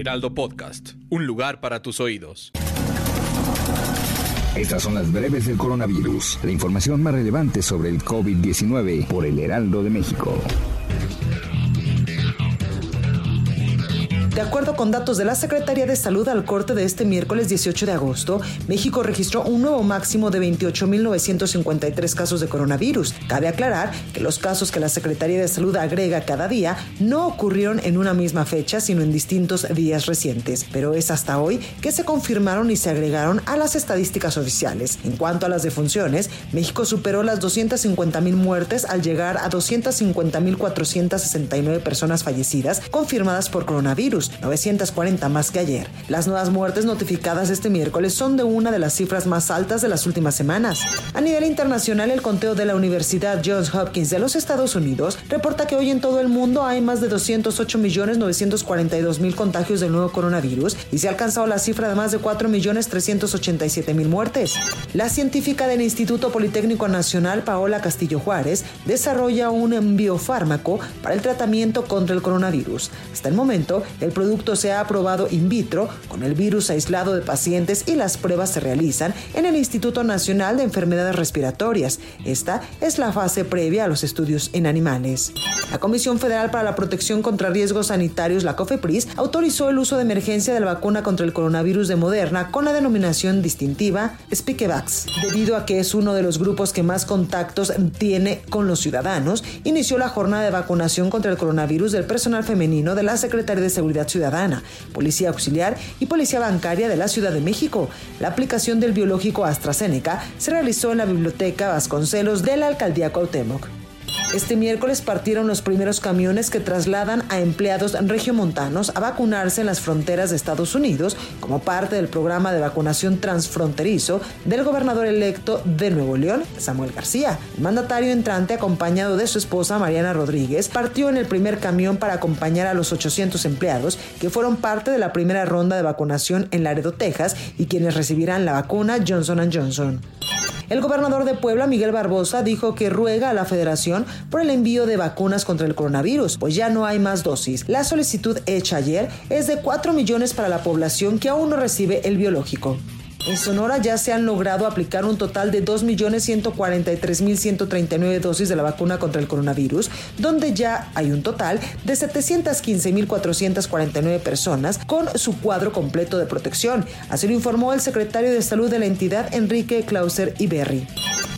Heraldo Podcast, un lugar para tus oídos. Estas son las breves del coronavirus, la información más relevante sobre el COVID-19 por el Heraldo de México. De acuerdo con datos de la Secretaría de Salud al corte de este miércoles 18 de agosto, México registró un nuevo máximo de 28.953 casos de coronavirus. Cabe aclarar que los casos que la Secretaría de Salud agrega cada día no ocurrieron en una misma fecha, sino en distintos días recientes, pero es hasta hoy que se confirmaron y se agregaron a las estadísticas oficiales. En cuanto a las defunciones, México superó las 250.000 muertes al llegar a 250.469 personas fallecidas confirmadas por coronavirus 940 más que ayer. Las nuevas muertes notificadas este miércoles son de una de las cifras más altas de las últimas semanas. A nivel internacional, el conteo de la Universidad Johns Hopkins de los Estados Unidos reporta que hoy en todo el mundo hay más de 208.942.000 contagios del nuevo coronavirus y se ha alcanzado la cifra de más de 4.387.000 muertes. La científica del Instituto Politécnico Nacional, Paola Castillo Juárez, desarrolla un biofármaco para el tratamiento contra el coronavirus. Hasta el momento, el producto se ha aprobado in vitro con el virus aislado de pacientes y las pruebas se realizan en el Instituto Nacional de Enfermedades Respiratorias. Esta es la fase previa a los estudios en animales. La Comisión Federal para la Protección contra Riesgos Sanitarios, la COFEPRIS, autorizó el uso de emergencia de la vacuna contra el coronavirus de Moderna con la denominación distintiva Spikevax. Debido a que es uno de los grupos que más contactos tiene con los ciudadanos, inició la jornada de vacunación contra el coronavirus del personal femenino de la Secretaría de Seguridad Ciudadana, Policía Auxiliar y Policía Bancaria de la Ciudad de México. La aplicación del biológico AstraZeneca se realizó en la Biblioteca Vasconcelos de la Alcaldía Cuauhtémoc. Este miércoles partieron los primeros camiones que trasladan a empleados regiomontanos a vacunarse en las fronteras de Estados Unidos como parte del programa de vacunación transfronterizo del gobernador electo de Nuevo León, Samuel García. El mandatario entrante, acompañado de su esposa Mariana Rodríguez, partió en el primer camión para acompañar a los 800 empleados que fueron parte de la primera ronda de vacunación en Laredo, Texas, y quienes recibirán la vacuna Johnson Johnson. El gobernador de Puebla, Miguel Barbosa, dijo que ruega a la federación por el envío de vacunas contra el coronavirus, pues ya no hay más dosis. La solicitud hecha ayer es de 4 millones para la población que aún no recibe el biológico. En Sonora ya se han logrado aplicar un total de 2.143.139 dosis de la vacuna contra el coronavirus, donde ya hay un total de 715.449 personas con su cuadro completo de protección. Así lo informó el secretario de Salud de la entidad, Enrique Clauser Iberri.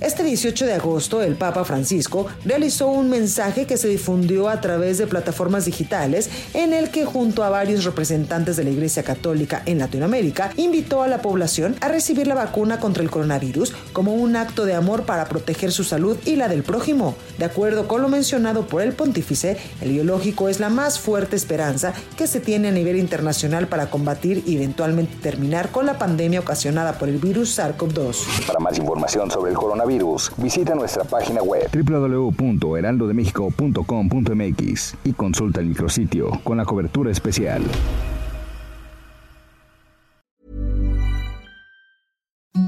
Este 18 de agosto, el Papa Francisco realizó un mensaje que se difundió a través de plataformas digitales en el que junto a varios representantes de la Iglesia Católica en Latinoamérica invitó a la población a recibir la vacuna contra el coronavirus como un acto de amor para proteger su salud y la del prójimo. De acuerdo con lo mencionado por el pontífice, el biológico es la más fuerte esperanza que se tiene a nivel internacional para combatir y eventualmente terminar con la pandemia ocasionada por el virus SARS-CoV-2. Para más información sobre el coronavirus, visita nuestra página web www.heraldodemexico.com.mx y consulta el micrositio con la cobertura especial.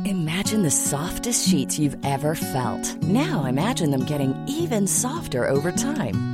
Imagine the softest sheets you've ever felt. Now imagine them getting even softer over time.